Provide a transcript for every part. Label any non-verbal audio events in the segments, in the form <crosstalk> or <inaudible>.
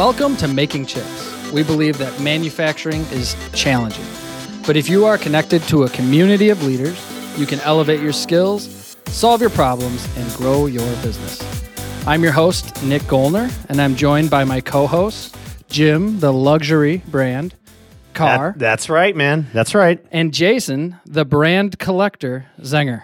Welcome to Making Chips. We believe that manufacturing is challenging. But if you are connected to a community of leaders, you can elevate your skills, solve your problems, and grow your business. I'm your host, Nick Goellner, and I'm joined by my co host, Jim, the luxury brand, Carr, That- that's right, man. That's right. and Jason, the brand collector, Zenger.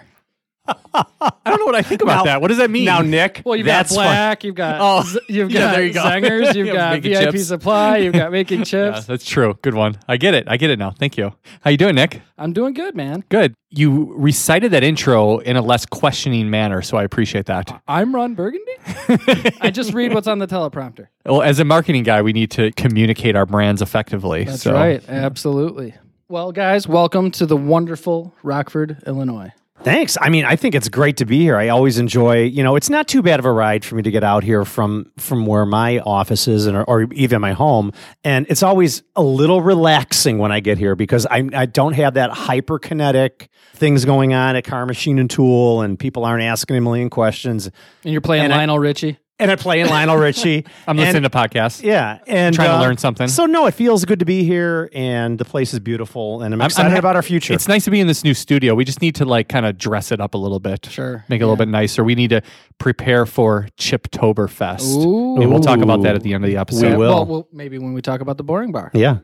I don't know what I think about Now- that. What does that mean? Now, Nick, Well, you've that's got fun. you've got Oh, Z- you've yeah, got there you go. Zengers, you've <laughs> got VIP chips. supply, you've got making <laughs> chips. Yeah, that's true. Good one. I get it. I get it now. Thank you. How you doing, Nick? I'm doing good, man. Good. You recited that intro in a less questioning manner, so I appreciate that. I'm Ron Burgundy. <laughs> I just read what's on the teleprompter. Well, as a marketing guy, we need to communicate our brands effectively. That's so- right. Absolutely. Well, guys, welcome to the wonderful Rockford, Illinois. Thanks. I mean, I think it's great to be here. I always enjoy, you know, it's not too bad of a ride for me to get out here from from where my office is and or, or even my home, and it's always a little relaxing when I get here because I I don't have that hyperkinetic things going on at Carr Machine and Tool, and people aren't asking a million questions, And you're playing And I- Lionel Richie. And I play playing Lionel Richie. <laughs> I'm And- listening to podcasts. Yeah, and Trying to uh, learn something. So no, it feels good to be here, and the place is beautiful, and I'm I'm- excited I'm- about our future. It's nice to be in this new studio. We just need to like kind of dress it up a little bit. Sure. Make it a little bit nicer. We need to prepare for Chiptoberfest. Ooh. Maybe we'll talk about that at the end of the episode. We will. Well, well, maybe when we talk about the boring bar. yeah.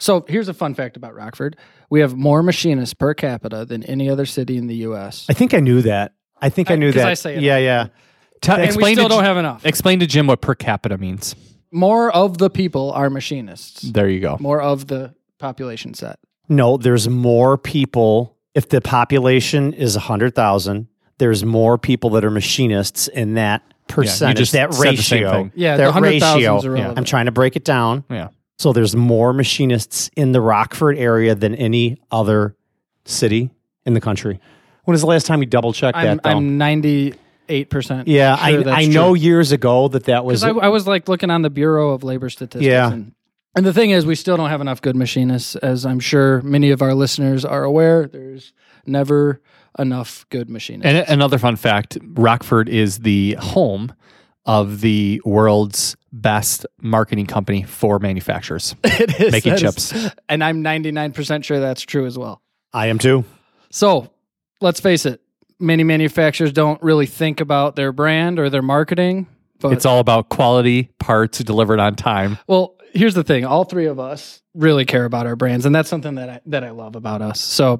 So here's a fun fact about Rockford: we have more machinists per capita than any other city in the U.S. I think I knew that. I think I, I- knew 'cause that. I say it. yeah, yeah. Ta- and we explain still to don't have enough. Explain to Jim what per capita means. More of the people are machinists. There you go. More of the population set. No, there's more people. If the population is hundred thousand, there's more people that are machinists in that percentage. just that said the same ratio. Yeah, that the hundred thousand is ratio. irrelevant. I'm trying to break it down. Yeah. So there's more machinists in the Rockford area than any other city in the country. When was the last time we double checked I'm, that? I'm 98 percent. yeah, I, I know years ago that that was. I, I was like looking on the Bureau of Labor Statistics. Yeah. And, and the thing is, we still don't have enough good machinists, as I'm sure many of our listeners are aware. There's never enough good machinists. And another fun fact Rockford is the home of the world's best marketing company for manufacturers. <laughs> it is making that is- chips. and I'm 99% sure that's true as well. I am too. So let's face it, many manufacturers don't really think about their brand or their marketing. But It's all about quality parts delivered on time. Well, here's the thing: all three of us really care about our brands, and that's something that I, that I love about us. So,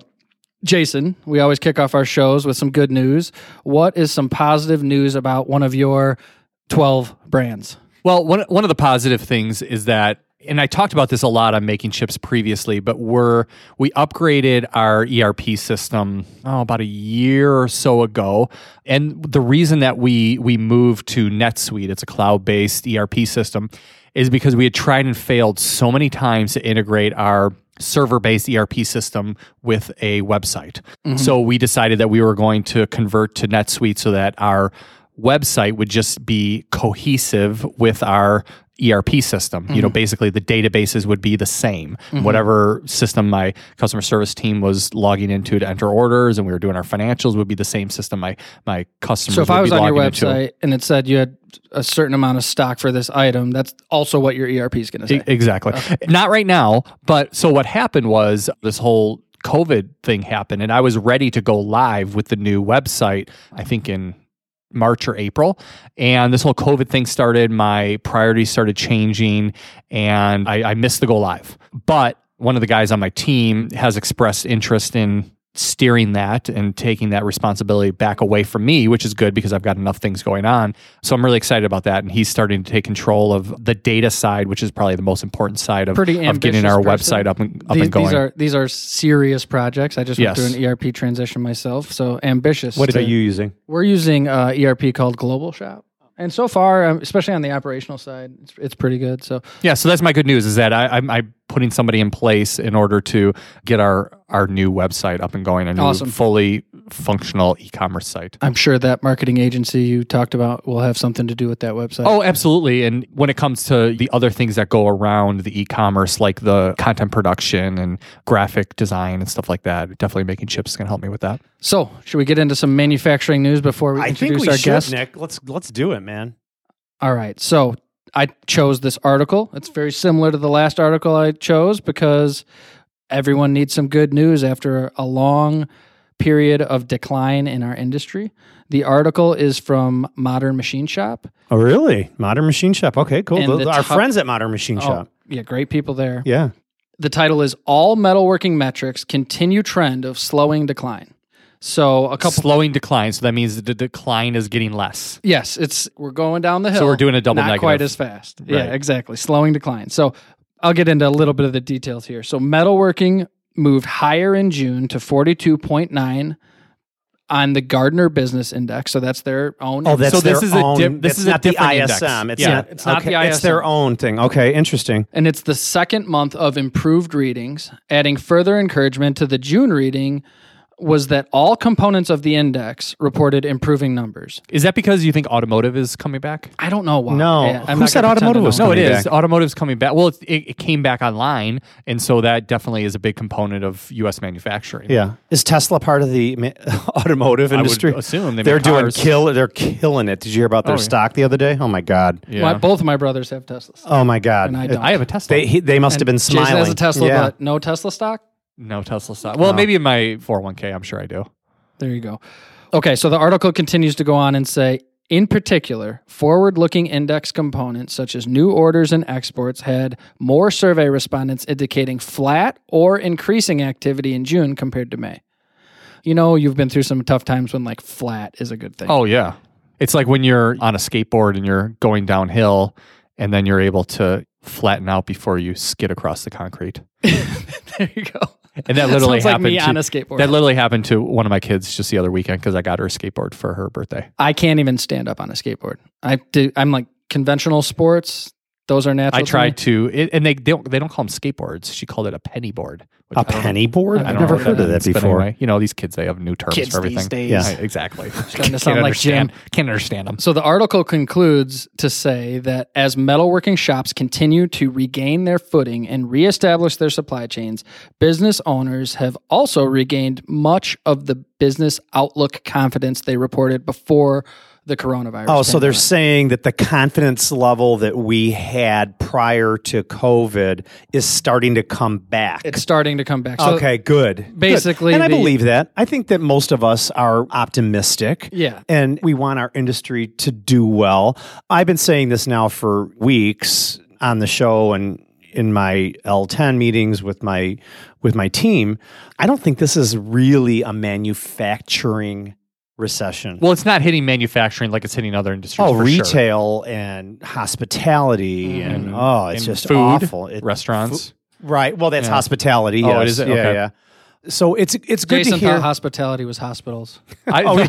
Jason, we always kick off our shows with some good news. What is some positive news about one of your twelve brands? Well, one one of the positive things is that and I talked about this a lot on making chips previously, but we're we upgraded our ERP system oh, about a year or so ago. And the reason that we we moved to NetSuite, it's a cloud-based ERP system, is because we had tried and failed so many times to integrate our server-based ERP system with a website. Mm-hmm. So we decided that we were going to convert to NetSuite so that our website would just be cohesive with our ERP system. You know, mm-hmm. basically the databases would be the same. Mm-hmm. Whatever system my customer service team was logging into to enter orders and we were doing our financials would be the same system my my customers So, if I was on your logging into. website and it said you had a certain amount of stock for this item, that's also what your ERP is going to E- say. Exactly. Not right now, but so what happened was this whole COVID thing happened, and I was ready to go live with the new website, I think in March or April. And this whole COVID thing started, my priorities started changing, and I, I missed the go live. But one of the guys on my team has expressed interest in steering that and taking that responsibility back away from me, which is good because I've got enough things going on. So I'm really excited about that. And he's starting to take control of the data side, which is probably the most important side of, of getting our person. website up and up these, and going. these are these are serious projects. I just Yes. went through an ERP transition myself, so ambitious. What to- are you using? We're using uh, ERP called Global Shop, and so far, um, especially on the operational side, it's, it's pretty good. So yeah, so that's my good news is that I, I'm, I'm putting somebody in place in order to get our our new website up and going, a new Awesome. fully functional e-commerce site. I'm sure that marketing agency you talked about will have something to do with that website. Oh, absolutely. And when it comes to the other things that go around the e-commerce, like the content production and graphic design and stuff like that, definitely making chips is going to help me with that. so should we get into some manufacturing news before we I think introduce we our should, guest? Nick. Let's let's do it, man. All right. So I chose this article. It's very similar to the last article I chose because everyone needs some good news after a long period of decline in our industry. The article is from Modern Machine Shop. Oh, really? Modern Machine Shop. Okay, cool. And Those- the Our top- friends at Modern Machine oh, Shop. Oh, yeah, great people there. Yeah. The title is All Metalworking Metrics Continue Trend of Slowing Decline. So a couple of Slowing decline. So that means the decline is getting less. Yes, it's we're going down the hill. So we're doing a double not negative. quite as fast. Yeah, exactly. Slowing decline. So I'll get into a little bit of the details here. So metalworking moved higher in June to 42.9 on the Gardner Business Index. So that's their own. Oh, that's So this their is a own. dip- this is a not the different index. ISM. It's Yeah, not. it's not okay, the It's their own thing. Okay, interesting. and it's the second month of improved readings, adding further encouragement to the June reading was that all components of the index reported improving numbers. Is that because you think automotive is coming back? I don't know why. No. Yeah, I'm Who said gonna pretend to automotive was No, it coming is. back. Automotive's coming back. Well, it, it, it came back online, and so that definitely is a big component of U.S. manufacturing. Yeah. Is Tesla part of the ma- <laughs> automotive I would industry? assume they They're doing kill. They're killing it. Did you hear about their Oh, yeah. stock the other day? Oh my god. Yeah. My- both of my brothers have Teslas. Oh my god. And I don't. I have a Tesla. They he, they must have been smiling. Jason has a Tesla, Yeah. but no Tesla stock. No Tesla stock. Well, No. maybe in my 401k, I'm sure I do. There you go. Okay, so the article continues to go on and say, in particular, forward looking index components such as new orders and exports had more survey respondents indicating flat or increasing activity in June compared to May. You know, you've been through some tough times when like flat is a good thing. Oh yeah, it's like when you're on a skateboard and you're going downhill, and then you're able to flatten out before you skid across the concrete. <laughs> there you go. And that literally Sounds like happened me to, on a skateboard. That literally happened to one of my kids just the other weekend because I got her a skateboard for her birthday. I can't even stand up on a skateboard. I do, I'm like conventional sports. Those are natural. I tried to, it, and they, they don't they don't call them skateboards. She called it a penny board. which A I don't know- penny board? I I've never know what heard of that means, but before. anyway, you know, these kids they have new terms Kids for everything. these days. Yeah. Right, exactly. Starting to <laughs> sound like Jim. understand, Can't understand them. So the article concludes to say that as metalworking shops continue to regain their footing and reestablish their supply chains, business owners have also regained much of the business outlook confidence they reported before the coronavirus. Oh, so they're saying that the confidence level that we had prior to COVID is starting to come back. it's starting to come back. So okay, good. basically Good. and I the- believe that. I think that most of us are optimistic. Yeah. and we want our industry to do well. I've been saying this now for weeks on the show and in my L10 meetings with my with my team. I don't think this is really a manufacturing recession. Well, it's not hitting manufacturing like it's hitting other industries. Oh, for sure. retail and hospitality mm-hmm. and oh, it's And just food, awful. It- restaurants. right? Well, that's Yeah. hospitality. Oh, it yes. is it? Yeah, yeah. So it's it's good Jason to hear. thought hospitality was hospitals. I, <laughs>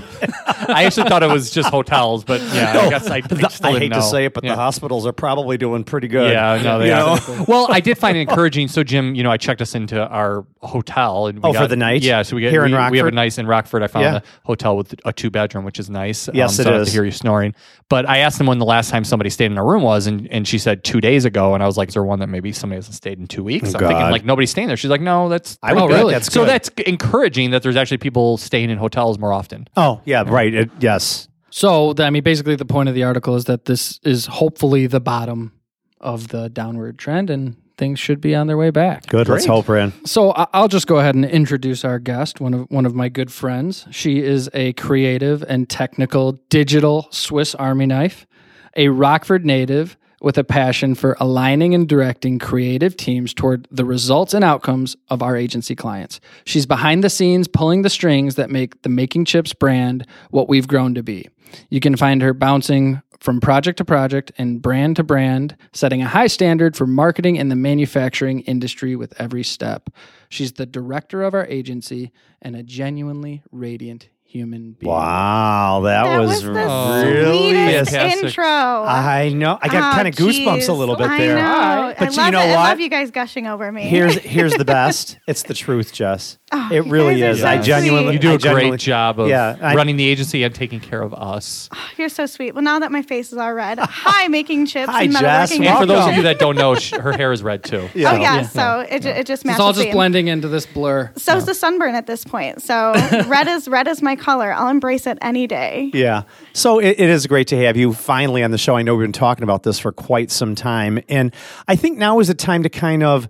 I actually thought it was just hotels, but yeah, I guess I, I The- still I didn't hate to say it, but Yeah. the hospitals are probably doing pretty good. Yeah, no, they are. <laughs> well, I did find it encouraging. So, Jim, you know, I checked us into our hotel, and we Oh, for the night? Yeah, so we get Here in we, we have a nice in Rockford. I found Yeah. a hotel with a two bedroom, which is nice. Um, Yes, so it I don't have is. To hear you snoring, but I asked them when the last time somebody stayed in a room was, and, and she said two days ago, and I was like, is there one that maybe somebody hasn't stayed in two weeks? I'm thinking like nobody's staying there. She's like, no, that's I would Oh, really? That's so good. that's encouraging that there's actually people staying in hotels more often. oh yeah, right. It, yes. So, th- I mean, basically, the point of the article is that this is hopefully the bottom of the downward trend, and things should be on their way back. Good. Let's Great. hope, Ran. So, I- I'll just go ahead and introduce our guest, one of one of my good friends. She is a creative and technical digital Swiss Army knife, a Rockford native with a passion for aligning and directing creative teams toward the results and outcomes of our agency clients. She's behind the scenes pulling the strings that make the Making Chips brand what we've grown to be. You can find her bouncing from project to project and brand to brand, setting a high standard for marketing in the manufacturing industry with every step. She's the director of our agency and a genuinely radiant human being. Wow, that, That was, was, the really. sweetest fantastic. intro. I know. I got ah, Oh, kind of goosebumps geez. a little bit I there. know. But I you love know it. what? I love you guys gushing over me. Here's here's the <laughs> best. It's the truth, Jess. Oh, it really is. so I genuinely. sweet. You do a great job of Yeah, I- running the agency and taking care of us. Oh, you're so sweet. Well, now that my face is all red, hi, making chips Hi, and Jess. And for those of you that don't know, <laughs> sh- her hair is red too. Yeah. Oh yeah, Yeah. so it, ju- it just matches. It's all just the- blending into this blur. So's the sunburn at this point. So <laughs> red is red is my my color. I'll embrace it any day. Yeah. So it, it is great to have you finally on the show. I know we've been talking about this for quite some time. And I think now is the time to kind of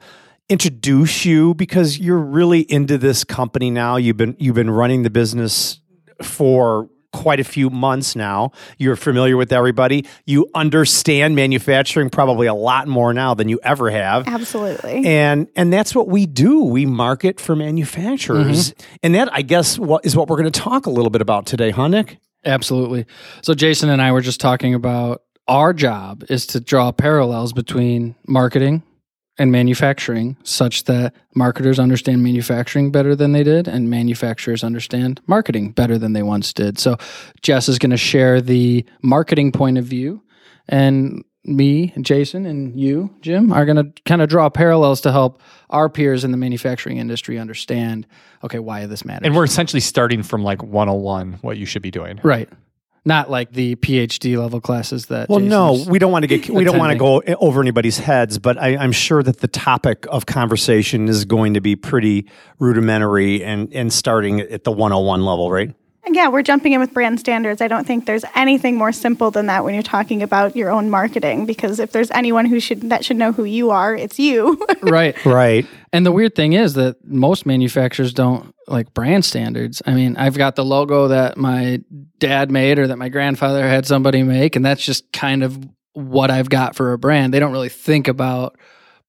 introduce you because you're really into this company now. You've been you've been running the business for quite a few months now. You're familiar with everybody. You understand manufacturing probably a lot more now than you ever have. Absolutely. And and that's what we do. We market for manufacturers. Mm-hmm. And that I guess what is what we're going to talk a little bit about today, huh, Nick? Absolutely. So Jason and I were just talking about our job is to draw parallels between marketing and manufacturing such that marketers understand manufacturing better than they did and manufacturers understand marketing better than they once did. So Jess is going to share the marketing point of view and me, Jason, and you, Jim, are going to kind of draw parallels to help our peers in the manufacturing industry understand, okay, why this matters. And we're essentially starting from like 101, what you should be doing. right. Not like the PhD level classes that. Well, no, we don't want to get we don't want to go over anybody's heads, but I, I'm sure that the topic of conversation is going to be pretty rudimentary and and starting at the 101 level, right? Yeah, we're jumping in with brand standards. I don't think there's anything more simple than that when you're talking about your own marketing because if there's anyone who should that should know who you are, it's you. <laughs> right. Right. And the weird thing is that most manufacturers don't like brand standards. I mean, I've got the logo that my dad made or that my grandfather had somebody make, and that's just kind of what I've got for a brand. They don't really think about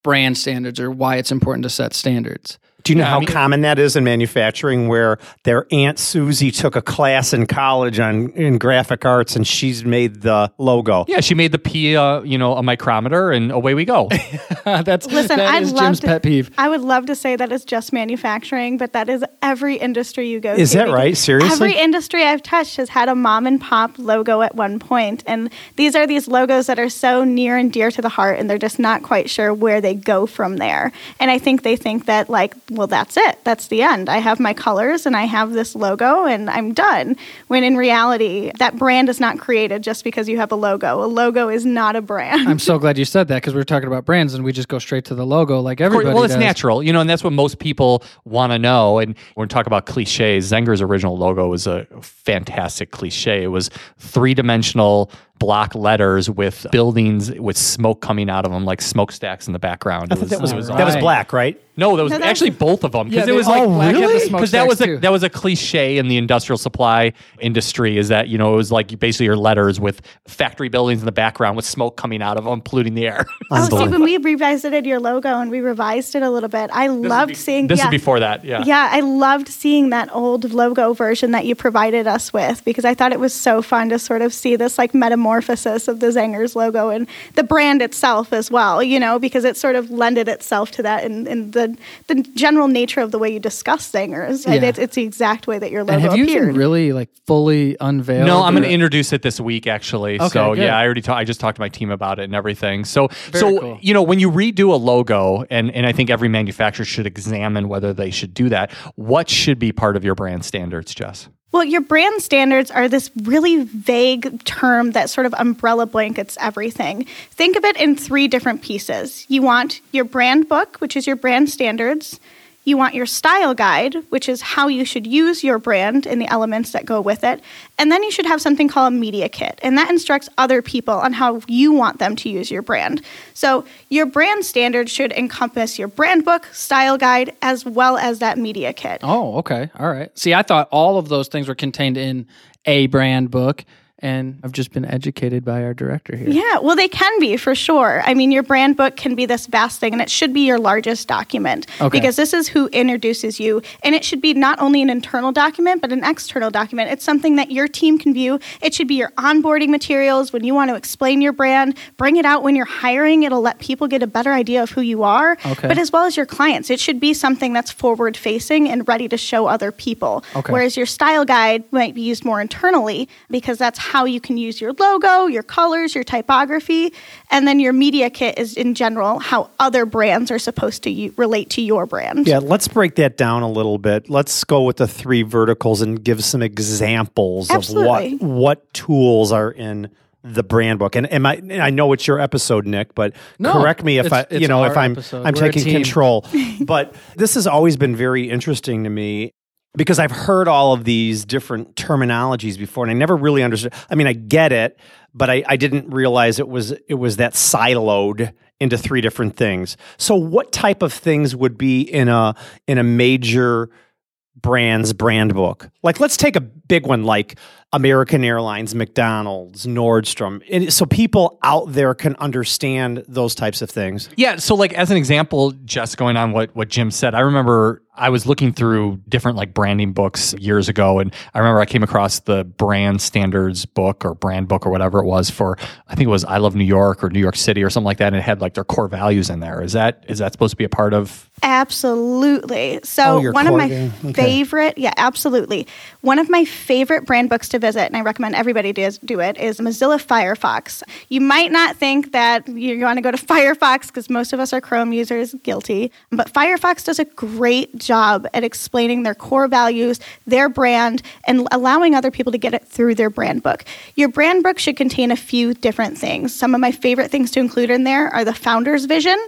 brand standards or why it's important to set standards. Do you know Yeah, I how mean- common that is in manufacturing where their aunt Susie took a class in college on in graphic arts and she's made the logo? Yeah, she made the P, uh, you know, a micrometer, and away we go. <laughs> that's Listen, that I'd is love Jim's to, pet peeve. I would love to say that it's just manufacturing, but that is every industry you go to. Is that right? Seriously? Every industry I've touched has had a mom and pop logo at one point, and these are these logos that are so near and dear to the heart, and they're just not quite sure where they go from there. And I think they think that like, well, that's it. That's the end. I have my colors and I have this logo, and I'm done. When in reality, that brand is not created just because you have a logo. A logo is not a brand. I'm so glad you said that because we were talking about brands and we just go straight to the logo like everybody well, it's does. natural, you know, and that's what most people want to know. And when we talk about cliches, Zenger's original logo was a fantastic cliche. It was three dimensional block letters with buildings with smoke coming out of them, like smokestacks in the background. It That was, it was that was black, right? No, that was No, that's- actually both of them because they- it was oh, like black oh, had the really because that was a too. that was a cliche in the industrial supply industry. Is that you know it was like basically your letters with factory buildings in the background with smoke coming out of them, polluting the air. <laughs> Oh, see, when we revisited your logo and we revised it a little bit, I loved seeing. this yeah, is before that, yeah. Yeah, I loved seeing that old logo version that you provided us with because I thought it was so fun to sort of see this like metamorphosis of the Zengers logo and the brand itself as well. You know, because it sort of lended itself to that in, in the the general nature of the way you discuss Zengers. And It's, it's the exact way that your logo And have you appeared. even really like fully unveiled? No, I'm going to introduce it this week, actually. Okay, so good. yeah, I already ta- I just talked to my team about it and everything. So Very so cool. you know when you redo a logo, and and I think every manufacturer should examine whether they should do that. What should be part of your brand standards, Jess? Well, your brand standards are this really vague term that sort of umbrella blankets everything. Think of it in three different pieces. You want your brand book, which is your brand standards. You want your style guide, which is how you should use your brand and the elements that go with it. And then you should have something called a media kit, and that instructs other people on how you want them to use your brand. So, your brand standards should encompass your brand book, style guide, as well as that media kit. Oh, okay. All right. See, I thought all of those things were contained in a brand book, and I've just been educated by our director here. Yeah, well, they can be for sure. I mean, your brand book can be this vast thing, and it should be your largest document Okay. because this is who introduces you. And it should be not only an internal document, but an external document. It's something that your team can view. It should be your onboarding materials when you want to explain your brand. Bring it out when you're hiring, it'll let people get a better idea of who you are, Okay. but as well as your clients. It should be something that's forward facing and ready to show other people. Okay. Whereas your style guide might be used more internally because that's how you can use your logo, your colors, your typography, and then your media kit is in general how other brands are supposed to u- relate to your brand. Yeah, let's break that down a little bit. Let's go with the three verticals and give some examples Absolutely. of what what tools are in the brand book. And am I I know it's your episode, Nick, but No, correct me if it's- I it's you know if I'm episode. I'm We're taking control. <laughs> but this has always been very interesting to me. Because I've heard all of these different terminologies before, and I never really understood. I mean, I get it, but I, I didn't realize it was it was that siloed into three different things. So, what type of things would be in a in a major brand's brand book? Like, let's take a big one like American Airlines, McDonald's, Nordstrom, and so people out there can understand those types of things. Yeah. So, like as an example, just going on what what Jim said, I remember I was looking through different like branding books years ago, and I remember I came across the brand standards book or brand book or whatever it was for I think it was I Love New York or New York City or something like that, and it had like their core values in there. Is that is that supposed to be a part of? Absolutely. Oh, So your one of my game. Okay. favorite, yeah, absolutely. One of my favorite brand books to visit, and I recommend everybody does do it, is Mozilla Firefox. You might not think that you want to go to <laughs> Firefox because most of us are Chrome users, guilty. But Firefox does a great job at explaining their core values, their brand, and allowing other people to get it through their brand book. Your brand book should contain a few different things. Some of my favorite things to include in there are the founder's vision.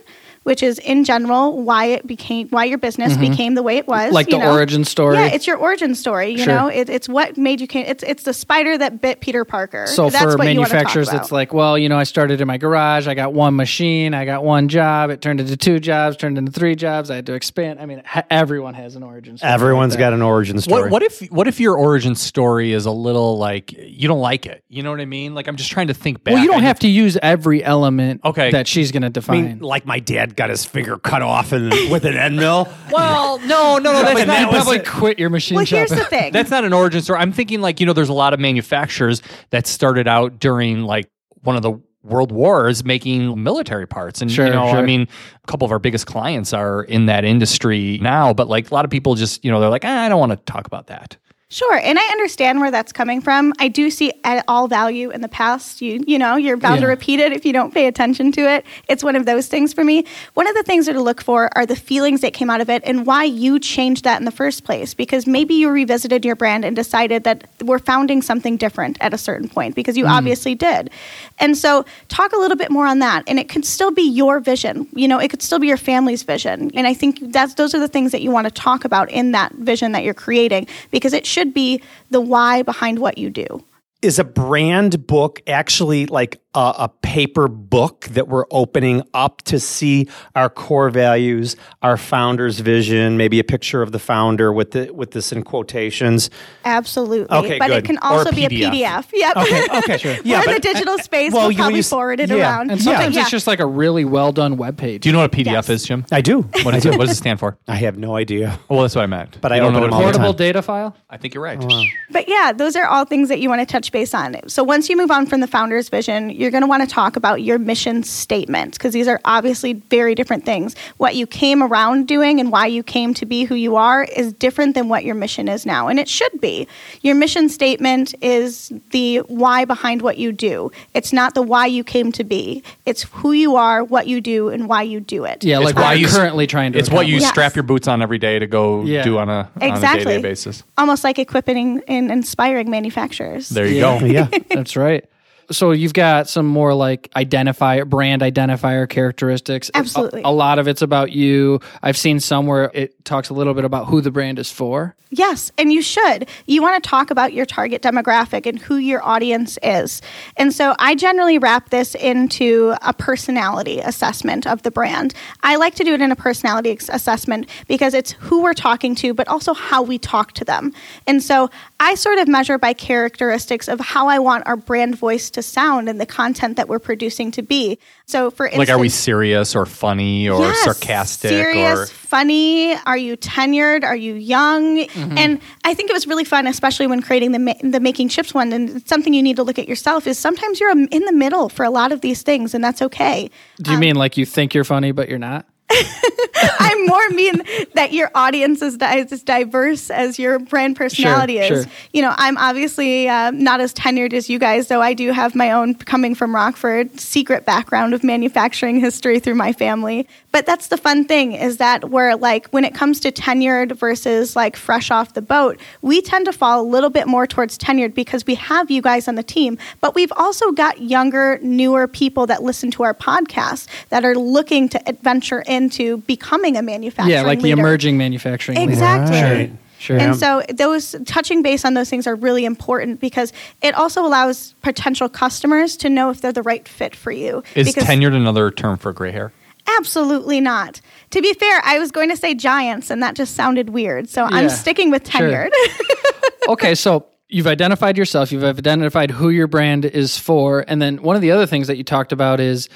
Which is in general why it became why your business became the way it was. Mm-hmm. Like you the know. origin story. Yeah, it's your origin story. You Sure. know, it, it's what made you. Came, it's it's the spider that bit Peter Parker. So That's for what you wanna talk manufacturers, it's like, well, you know, I started in my garage. I got one machine. I got one job. It turned into two jobs. Turned into three jobs. I had to expand. I mean, ha- everyone has an origin story. Everyone's like got an origin story. What, what if what if your origin story is a little like you don't like it? You know what I mean? Like I'm just trying to think back. Well, you don't I- have to use every element Okay. that she's going to I define. mean, like my dad got his finger cut off and with an end mill. <laughs> Well, no, no, no. That's But not. you was probably it. quit your machine well, shop. here's the thing. That's not an origin story. I'm thinking like, you know, there's a lot of manufacturers that started out during like one of the world wars making military parts. And Sure, you know, I mean, a couple of our biggest clients are in that industry now, but like a lot of people just, you know, they're like, ah, I don't want to talk about that. Sure, and I understand where that's coming from. I do see at all value in the past. You you know, you're bound to repeat it if you don't pay attention to it. It's one of those things for me. One of the things to look for are the feelings that came out of it and why you changed that in the first place. Because maybe you revisited your brand and decided that we're founding something different at a certain point because you mm. obviously did. And so talk a little bit more on that. And it could still be your vision. You know, it could still be your family's vision. And I think that's those are the things that you want to talk about in that vision that you're creating because it should be the why behind what you do. Is a brand book actually like a, a paper book that we're opening up to see our core values, our founder's vision, maybe a picture of the founder with the with this in quotations? Absolutely. Okay, but good. it can Or also a be a PDF. PDF. Yep. Okay, okay, sure. <laughs> We're in the but- digital space. well, we'll you- probably you forward it yeah. around. and sometimes Yeah. it's just like a really well done web page. Do you know what a PDF Yes. is, Jim? I do. What, is it, what does it stand for? I have no idea. Well, that's what I meant. But I don't open know what all it the is? portable data file. I think you're right. Oh, but yeah, those are all things that you want to touch base on. So once you move on from the founder's vision, you're going to want to talk about your mission statement because these are obviously very different things. What you came around doing and why you came to be who you are is different than what your mission is now, and it should be. Your mission statement is the why behind what you do. It's not the why you came to be. It's who you are, what you do, and why you do it. Yeah, It's like why what you you're currently trying to. Do it? It's what you Yes. strap your boots on every day to go Yeah. do on a, on a Exactly. day-to-day basis. Almost like equipping and inspiring manufacturers. There you Yeah. go. Yeah. <laughs> That's right. So you've got some more like identifier, brand identifier characteristics. Absolutely. A, lot of it's about you. I've seen some where it talks a little bit about who the brand is for. Yes, and you should. You want to talk about your target demographic and who your audience is. And so I generally wrap this into a personality assessment of the brand. I like to do it in a personality assessment because it's who we're talking to, but also how we talk to them. And so I sort of measure by characteristics of how I want our brand voice to sound and the content that we're producing to be. So, for instance, Like, are we serious or funny or Yes, sarcastic serious, or funny? Are you tenured? Are you young? Mm-hmm. And I think it was really fun, especially when creating the ma- the making chips one. And it's something you need to look at yourself is sometimes you're um, in the middle for a lot of these things, and that's okay. Do you mean like you think you're funny but you're not? <laughs> I'm more mean that your audience is, as diverse as your brand personality Sure, is. sure. You know, I'm obviously uh, not as tenured as you guys, though I do have my own coming from Rockford secret background of manufacturing history through my family. But that's the fun thing is that we're like when it comes to tenured versus like fresh off the boat, we tend to fall a little bit more towards tenured because we have you guys on the team, but we've also got younger, newer people that listen to our podcast that are looking to adventure into becoming a manufacturing yeah, like the leader. Emerging manufacturing. Exactly. Right. Sure. And so those touching base on those things are really important because it also allows potential customers to know if they're the right fit for you. Is because tenured another term for gray hair? Absolutely not. To be fair, I was going to say giants, and that just sounded weird. So Yeah, I'm sticking with sure. tenured. <laughs> okay, so you've identified yourself, you've identified who your brand is for, and then one of the other things that you talked about is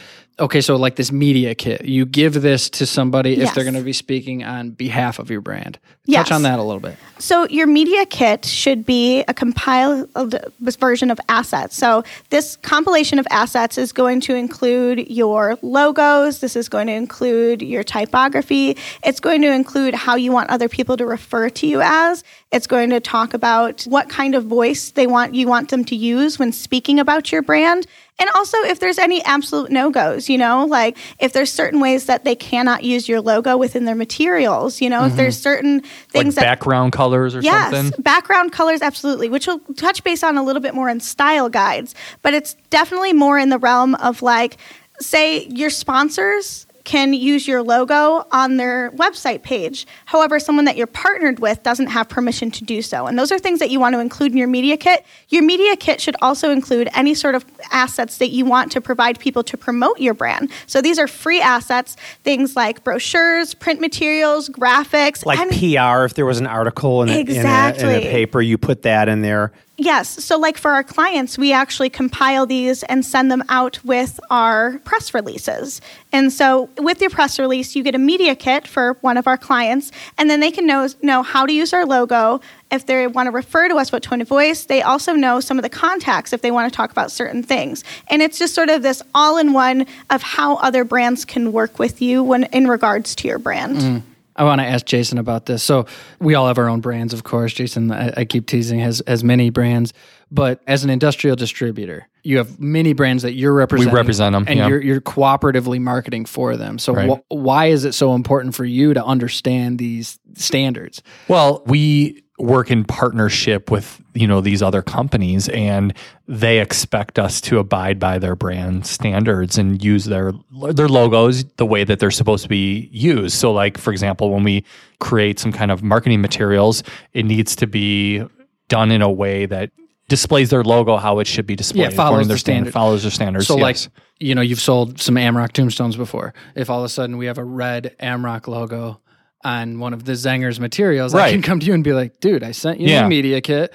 okay, so like this media kit, you give this to somebody if they're going to be speaking on behalf of your brand. Yes. Touch on that a little bit. So your media kit should be a compiled version of assets. So this compilation of assets is going to include your logos. This is going to include your typography. It's going to include how you want other people to refer to you as. It's going to talk about what kind of voice they want you want them to use when speaking about your brand. And also, if there's any absolute no goes, you know, like if there's certain ways that they cannot use your logo within their materials, you know, if there's mm-hmm. certain things like that background colors or Yes, something? background colors, absolutely, which we'll touch base on a little bit more in style guides, but it's definitely more in the realm of like, say, your sponsors can use your logo on their website page. However, someone that you're partnered with doesn't have permission to do so. And those are things that you want to include in your media kit. Your media kit should also include any sort of assets that you want to provide people to promote your brand. So these are free assets, things like brochures, print materials, graphics, Like any- PR, if there was an article in a, in, a, in a paper, you put that in there. Yes. So, like for our clients, we actually compile these and send them out with our press releases. And so, with your press release, you get a media kit for one of our clients, and then they can know, know how to use our logo. If they want to refer to us, what tone of voice, they also know some of the contacts if they want to talk about certain things. And it's just sort of this all in one of how other brands can work with you when in regards to your brand. Mm. I want to ask Jason about this. So we all have our own brands, of course. Jason, I, I keep teasing, has has many brands, but as an industrial distributor, you have many brands that you're representing. represent 'em, and yeah. you're you're cooperatively marketing for them. So Right. wh- why is it so important for you to understand these standards? Well, we work in partnership with you know these other companies and they expect us to abide by their brand standards and use their their logos the way that they're supposed to be used so like for example when we create some kind of marketing materials it needs to be done in a way that displays their logo how it should be displayed Yeah, follows their standard standard. follows their standards So yes. like you know, you've sold some Amrock tombstones before. If all of a sudden we have a red Amrock logo on one of the Zenger's materials, I can come to you and be like, dude, I sent you Yeah. a media kit.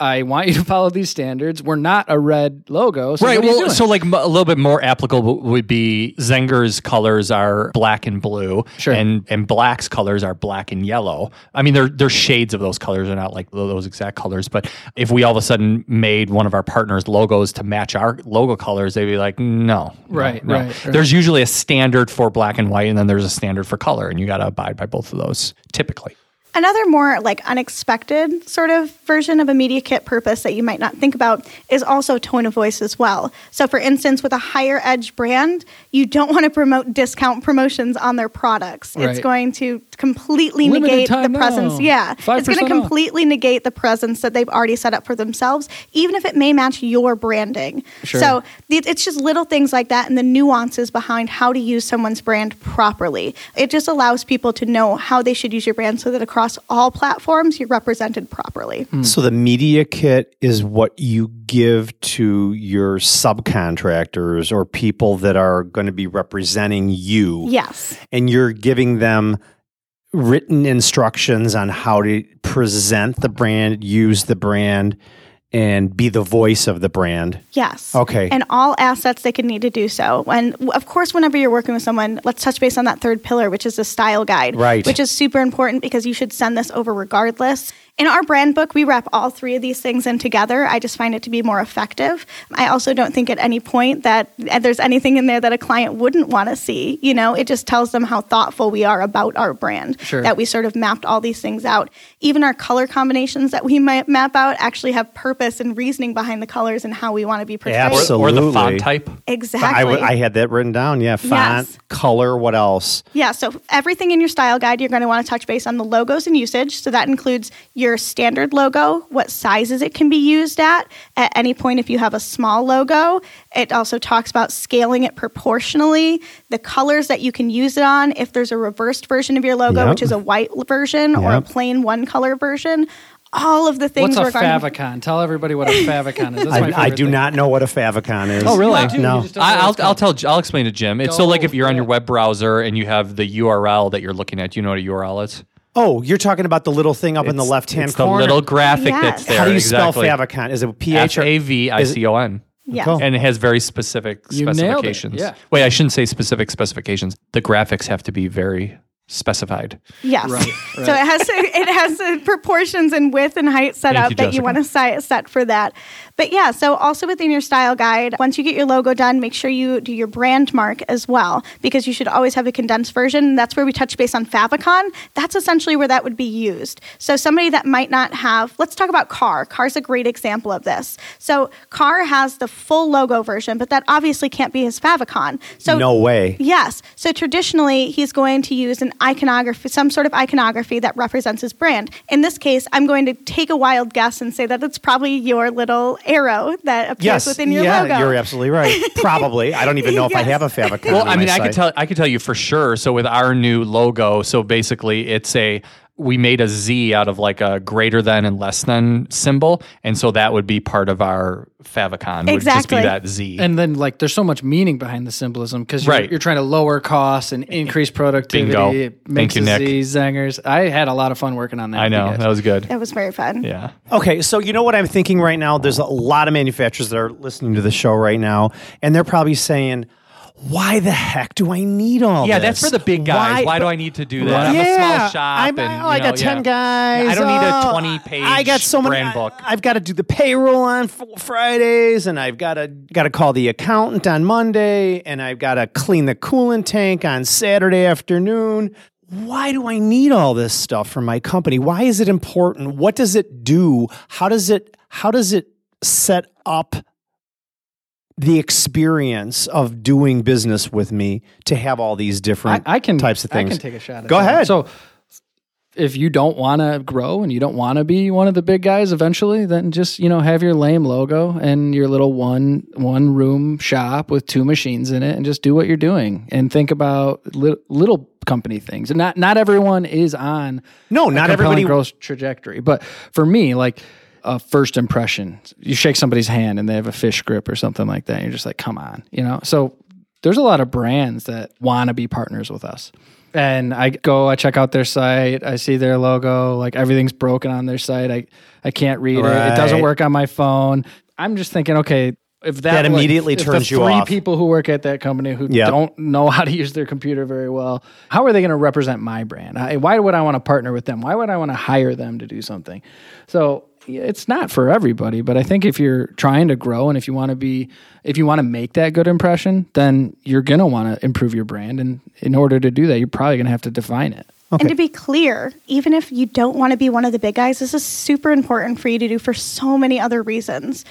I want you to <laughs> follow these standards. We're not a red logo. So right. what are you Well, so like m- a little bit more applicable would be Zenger's colors are black and blue, Sure. and and Black's colors are black and yellow. I mean, they're they're shades of those colors. They're not like those exact colors. But if we all of a sudden made one of our partners' logos to match our logo colors, they'd be like, no, no, Right, no. right, right. There's usually a standard for black and white, and then there's a standard for color, and you got to abide by both of those typically. Another more like unexpected sort of version of a media kit purpose that you might not think about is also tone of voice as well. So, for instance, with a higher edge brand, you don't want to promote discount promotions on their products. It's going to completely Limited negate the time presence. now. Yeah, it's going 5% to off. completely negate the presence that they've already set up for themselves, even if it may match your branding. Sure. So, it's just little things like that and the nuances behind how to use someone's brand properly. It just allows people to know how they should use your brand so that across all platforms you're represented properly. Hmm. So the media kit is what you give to your subcontractors or people that are going to be representing you. Yes. And you're giving them written instructions on how to present the brand, use the brand, and be the voice of the brand. Yes. Okay. And all assets they can need to do so. And of course, whenever you're working with someone, let's touch base on that third pillar, which is the style guide. Right. Which is super important because you should send this over regardless. In our brand book, we wrap all three of these things in together. I just find it to be more effective. I also don't think at any point that uh, there's anything in there that a client wouldn't want to see. You know, it just tells them how thoughtful we are about our brand. Sure. That we sort of mapped all these things out. Even our color combinations that we might map out actually have purpose purpose and reasoning behind the colors and how we want to be portrayed. Absolutely. Or the font type. Exactly. I, w- I had that written down. Yeah, font, Yes. color. What else? Yeah, so everything in your style guide, you're going to want to touch base on the logos and usage. So that includes your standard logo, what sizes it can be used at at any point if you have a small logo. It also talks about scaling it proportionally, the colors that you can use it on, if there's a reversed version of your logo, Yep. which is a white version or a plain one color version. All of the things What's a regarding favicon? Tell everybody what a favicon is. That's <laughs> my I, I do thing. not know what a favicon is. Oh, really? Dude, you No. don't I, I'll, I'll tell I'll explain to Jim. It's so like if you're on your web browser and you have the URL that you're looking at. Do you know what a URL is? Oh, you're talking about the little thing up in the left hand corner. it's the little graphic Yes. that's there. How do you exactly. spell favicon? Is it P H A V I C O N? or A V I C O N. Yes. Cool. And it has very specific You nailed it, specifications. yeah. Wait, I shouldn't say specific specifications. The graphics have to be very specified. Yes. Right, So it has to, it has the proportions and width and height set Thank up you, that you want to si- set for that. But yeah, so also within your style guide, once you get your logo done, make sure you do your brand mark as well because you should always have a condensed version. That's where we touch base on favicon. That's essentially where that would be used. So somebody that might not have, let's talk about Carr. Carr's a great example of this. So Carr has the full logo version, but that obviously can't be his favicon. So No way. Yes. So traditionally, he's going to use an iconography, some sort of iconography that represents his brand. In this case, I'm going to take a wild guess and say that it's probably your little arrow that appears Yes. within your logo. yeah, logo. you're absolutely right. <laughs> Probably. I don't even know if I have a favicon. Well, on I mean, my I could tell I could tell you for sure. So with our new logo, so basically it's a we made a Z out of like a greater than and less than symbol, and so that would be part of our favicon. Would just be that Z. And then, like, there's so much meaning behind the symbolism because you're, Right. you're trying to lower costs and increase productivity. Bingo. It Thank you, Nick. Z Zengers. I had a lot of fun working on that. I know that was good. That was very fun. Yeah. Okay, so you know what I'm thinking right now? There's a lot of manufacturers that are listening to the show right now, and they're probably saying, why the heck do I need all this? Yeah, this? that's for the big guys. Why, do I need to do that? I'm a small shop. I'm, and, oh, I you got know, ten yeah. guys. I don't need a Oh, 20 page I got so many. brand book. I, have got to do the payroll on f- Fridays, and I've got to got to call the accountant on Monday, and I've got to clean the coolant tank on Saturday afternoon. Why do I need all this stuff for my company? Why is it important? What does it do? How does it how does it set up the experience of doing business with me to have all these different I, I can types of things. I can take a shot. At Go that. ahead. So, if you don't want to grow and you don't want to be one of the big guys eventually, then just you know have your lame logo and your little one one room shop with two machines in it, and just do what you're doing and think about li- little company things. And not not everyone is on No, not everybody growth trajectory, but for me, like. A first impression. You shake somebody's hand and they have a fish grip or something like that. And you're just like, come on, you know? So there's a lot of brands that want to be partners with us. And I go, I check out their site, I see their logo, like everything's broken on their site. I, I can't read it. It doesn't work on my phone. I'm just thinking, okay, if that, That like, immediately the turns you three off. people who work at that company who Yep. don't know how to use their computer very well, how are they going to represent my brand? I, why would I want to partner with them? Why would I want to hire them to do something? So it's not for everybody, but I think if you're trying to grow and if you want to be, if you want to make that good impression, then you're going to want to improve your brand. And in order to do that, you're probably going to have to define it. And to be clear, even if you don't want to be one of the big guys, this is super important for you to do for so many other reasons.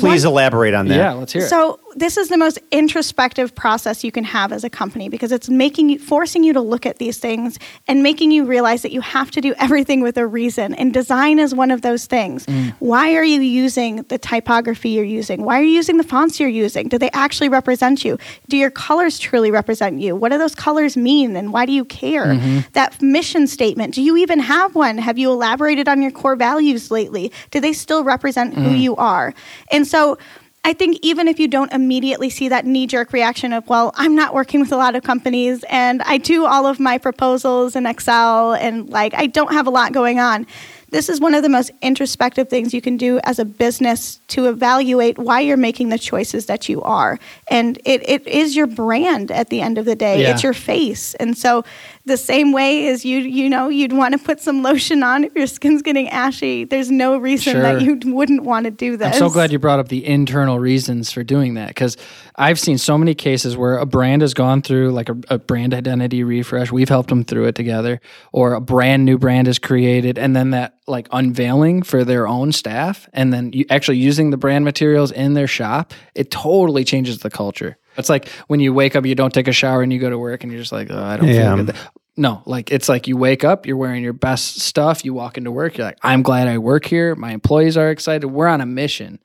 Please One- elaborate on that. Yeah, let's hear it. So this is the most introspective process you can have as a company because it's making you forcing you to look at these things and making you realize that you have to do everything with a reason and design is one of those things. Mm. Why are you using the typography you're using? Why are you using the fonts you're using? Do they actually represent you? Do your colors truly represent you? What do those colors mean and why do you care? Mm-hmm. That mission statement, do you even have one? Have you elaborated on your core values lately? Do they still represent who mm. you are? And so I think even if you don't immediately see that knee jerk reaction of, well, I'm not working with a lot of companies and I do all of my proposals in Excel and like I don't have a lot going on. This is one of the most introspective things you can do as a business to evaluate why you're making the choices that you are. And it, it is your brand at the end of the day, Yeah. it's your face. And so the same way as you you know you'd want to put some lotion on if your skin's getting ashy. There's no reason that you wouldn't want to do this. I'm so glad you brought up the internal reasons for doing that because I've seen so many cases where a brand has gone through like a, a brand identity refresh. We've helped them through it together, or a brand new brand is created, and then that like unveiling for their own staff, and then you actually using the brand materials in their shop, it totally changes the culture. It's like when you wake up, you don't take a shower, and you go to work, and you're just like, oh, I don't Yeah. feel good. No, like it's like you wake up, you're wearing your best stuff, you walk into work, you're like, I'm glad I work here. My employees are excited. We're on a mission.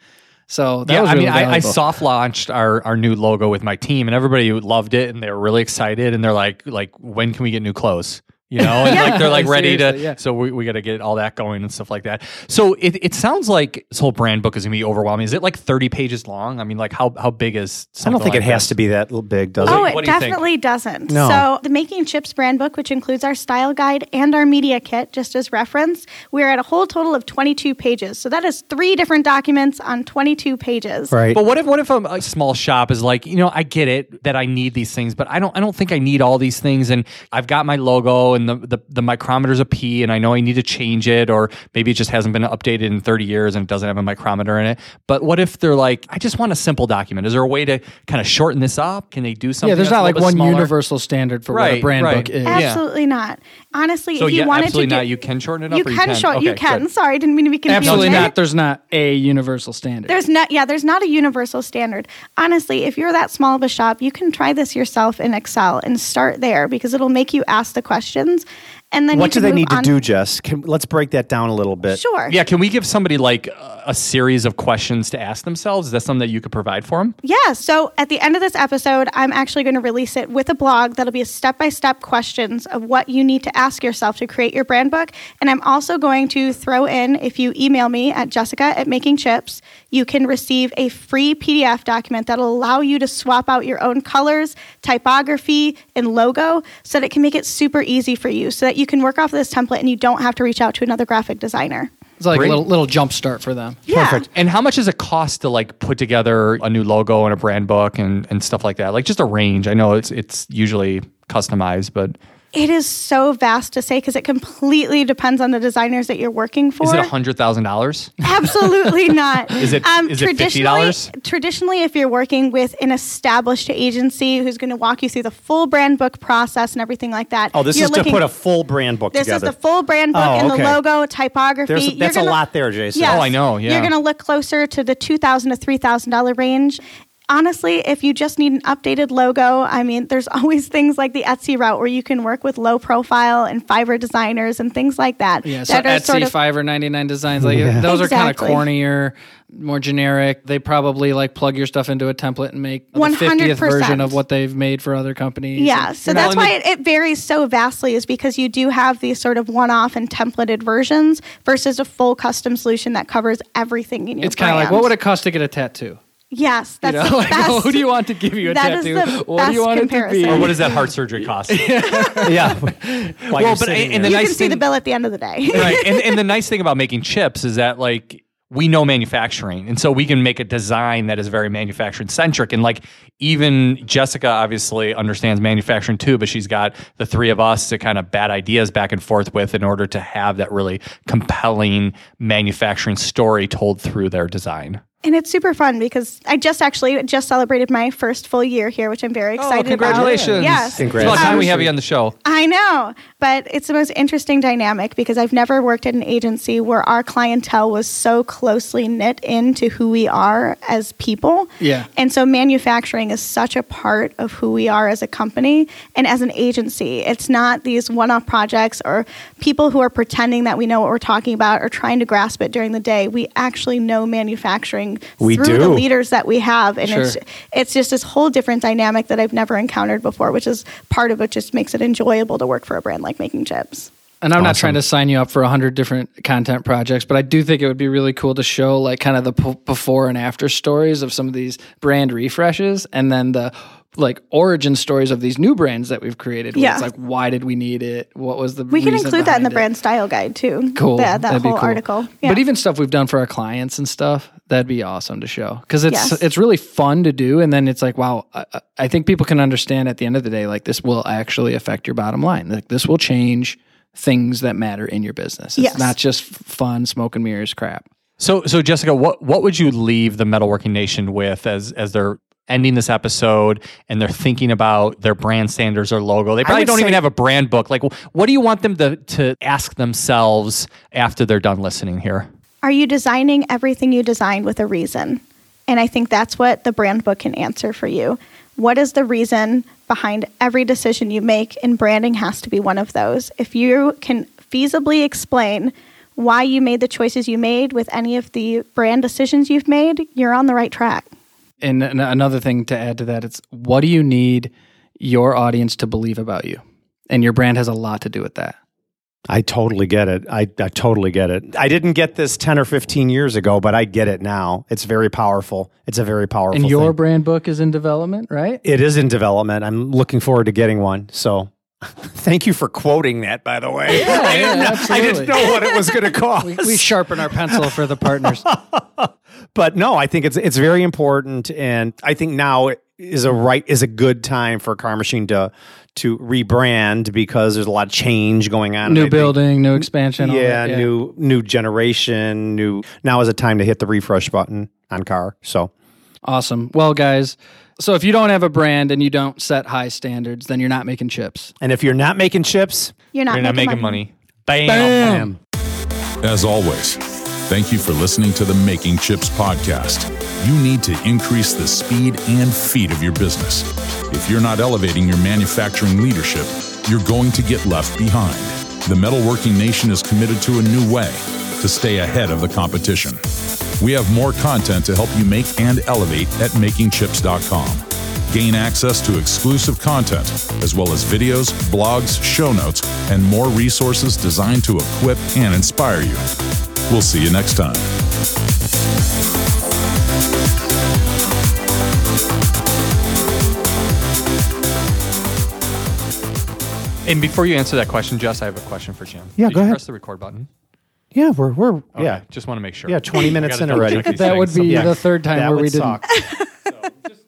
So that yeah, was I really mean, I, I soft launched our, our new logo with my team, and everybody loved it, and they were really excited, and they're like, like, when can we get new clothes? You know, and like they're like <laughs> ready to. Yeah. So we, we got to get all that going and stuff like that. So it, it sounds like this whole brand book is gonna be overwhelming. Is it like thirty pages long? I mean, like how how big is? Something? I don't think like it has this? to be that big, does Oh, it? it What do definitely doesn't. No. So, the Making Chips brand book, which includes our style guide and our media kit, just as reference, we're at a whole total of 22 pages. So, that is three different documents on 22 pages. Right. But what if what if a, a small shop is like, you know, I get it that I need these things, but I don't I don't think I need all these things and I've got my logo and the the, the micrometer's a P and I know I need to change it or maybe it just hasn't been updated in 30 years and it doesn't have a micrometer in it. But what if they're like, I just want a simple document. Is there a way to kind of shorten this up? Can they do something? yeah, there's not like one smaller? universal standard for what a brand right. book is. Yeah. Absolutely not. Honestly, So if you yeah, wanted absolutely to do, not. You can shorten it up you or you can shorten. short, you can. good. Sorry, didn't mean to be confusing. Absolutely not. There's not a universal standard. There's not, yeah, there's not a universal standard. Honestly, if you're that small of a shop, you can try this yourself in Excel and start there because it'll make you ask the questions, Bodens and then what you do they move need to on- do, Jess? Can, let's break that down a little bit. Sure. Yeah, can we give somebody like a, a series of questions to ask themselves? Is that something that you could provide for them? Yeah. So at the end of this episode, I'm actually going to release it with a blog that'll be a step by step questions of what you need to ask yourself to create your brand book. And I'm also going to throw in, if you email me at jessica at making chips, you can receive a free PDF document that'll allow you to swap out your own colors, typography, and logo so that it can make it super easy for you so that you can work off this template and you don't have to reach out to another graphic designer. it's like Great. a little little jump start for them. Yeah. Perfect. And how much does it cost to like put together a new logo and a brand book and, and stuff like that? Like just a range. I know it's it's usually customized, but It is so vast to say because it completely depends on the designers that you're working for. is it a hundred thousand dollars? Absolutely <laughs> not. Um, Is it- is it traditionally- $50? Traditionally, if you're working with an established agency who's going to walk you through the full brand book process and everything like that. Oh, this you're is looking- to put a full brand book This together. is the full brand book Oh, and the logo, typography. There's, You're that's a gonna- lot there, Jason. Yes. Oh, I know, yeah. You're going to look closer to the two thousand to three thousand dollar range. Honestly, if you just need an updated logo, I mean, there's <laughs> always things like the Etsy route where you can work with low profile and Fiverr designers and things like that. Yeah, so that Etsy, sort of Fiverr, 99 designs, like those Exactly. are kind of cornier, more generic. They probably like plug your stuff into a template and make the 50th 100%. version of what they've made for other companies. Yeah, And- so that's why the- it, it varies so vastly, is because you do have these sort of one-off and templated versions versus a full custom solution that covers everything in your it's kind of like, what would it cost to get a tattoo? Yes, You that's know, the <laughs> like, best. who do you want to give you a That is tattoo? the what do you best want it to comparison. be? or what does that heart surgery cost? <laughs> yeah. <laughs> While Well, you're but sitting and the there. you nice can see the thing- bill at the end of the day. right. And, and the nice thing about making chips is that like we know manufacturing, and so we can make a design that is very manufacturing centric. And like even Jessica obviously understands manufacturing too, but she's got the three of us to kind of bat ideas back and forth with in order to have that really compelling manufacturing story told through their design. And it's super fun because I just actually just celebrated my first full year here, which I'm very oh, excited about. oh, congratulations! about. Yes. It's about time we have you um, on the show. I know, but it's the most interesting dynamic because I've never worked at an agency where our clientele was so closely knit into who we are as people. Yeah. And so manufacturing is such a part of who we are as a company and as an agency. It's not these one off projects or people who are pretending that we know what we're talking about or trying to grasp it during the day. We actually know manufacturing We through do. the leaders that we have. And it's Sure. it's just this whole different dynamic that I've never encountered before, which is part of what just makes it enjoyable to work for a brand like Making Chips. And I'm not trying to sign you up for a hundred different content projects, but I do think it would be really cool to show like kind of the p- before and after stories of some of these brand refreshes, and then the like origin stories of these new brands that we've created. Yeah. It's like, why did we need it? What was the We can include that in the it? brand style guide too. Cool. That, that That'd be whole cool. article. Yeah. But even stuff we've done for our clients and stuff, that'd be awesome to show because it's Yes. it's really fun to do. And then it's like, wow, I, I- I think people can understand at the end of the day, like this will actually affect your bottom line. Like this will change things that matter in your business. It's Yes. not just fun smoke and mirrors crap. So, so Jessica, what what would you leave the Metalworking Nation with as as they're ending this episode and they're thinking about their brand standards or logo? They probably don't even have a brand book. Like, what do you want them to to ask themselves after they're done listening here? Are you designing everything you design with a reason? And I think that's what the brand book can answer for you. What is the reason behind every decision you make? And branding has to be one of those. If you can feasibly explain why you made the choices you made with any of the brand decisions you've made, you're on the right track. And another thing to add to that, it's what do you need your audience to believe about you? And your brand has a lot to do with that. I totally get it. I, I totally get it. I didn't get this 10 or 15 years ago, but I get it now. It's very powerful. It's a very powerful And your thing. brand book is in development, right? It is in development. I'm looking forward to getting one. So <laughs> thank you for quoting that, by the way. Yeah, <laughs> I, didn't yeah, know, I didn't know what it was going <laughs> to cost. We, we sharpen our pencil for the partners. but no, I think it's it's very important, and I think now is a right is a good time for Carr Machine to to rebrand because there's a lot of change going on. and I New think- building, new expansion. all yeah, that, new new generation, new. Now is a time to hit the refresh button on Carr. So Awesome. Well, guys, so if you don't have a brand and you don't set high standards, then you're not making chips. and if you're not making chips, You're not, You're not making, making money. Bam. Bam. As always, thank you for listening to the Making Chips podcast. You need to increase the speed and feed of your business. If you're not elevating your manufacturing leadership, you're going to get left behind. The Metalworking Nation is committed to a new way to stay ahead of the competition. We have more content to help you make and elevate at makingchips.com. Gain access to exclusive content, as well as videos, blogs, show notes, and more resources designed to equip and inspire you. We'll see you next time. And before you answer that question, Jess, I have a question for Jim. Yeah, Did go you ahead. Press the record button. Hmm? yeah, we're we're Okay, yeah just want to make sure. yeah 20 minutes in double already. check these That would be Yeah, the third time that where we didn't. suck. <laughs>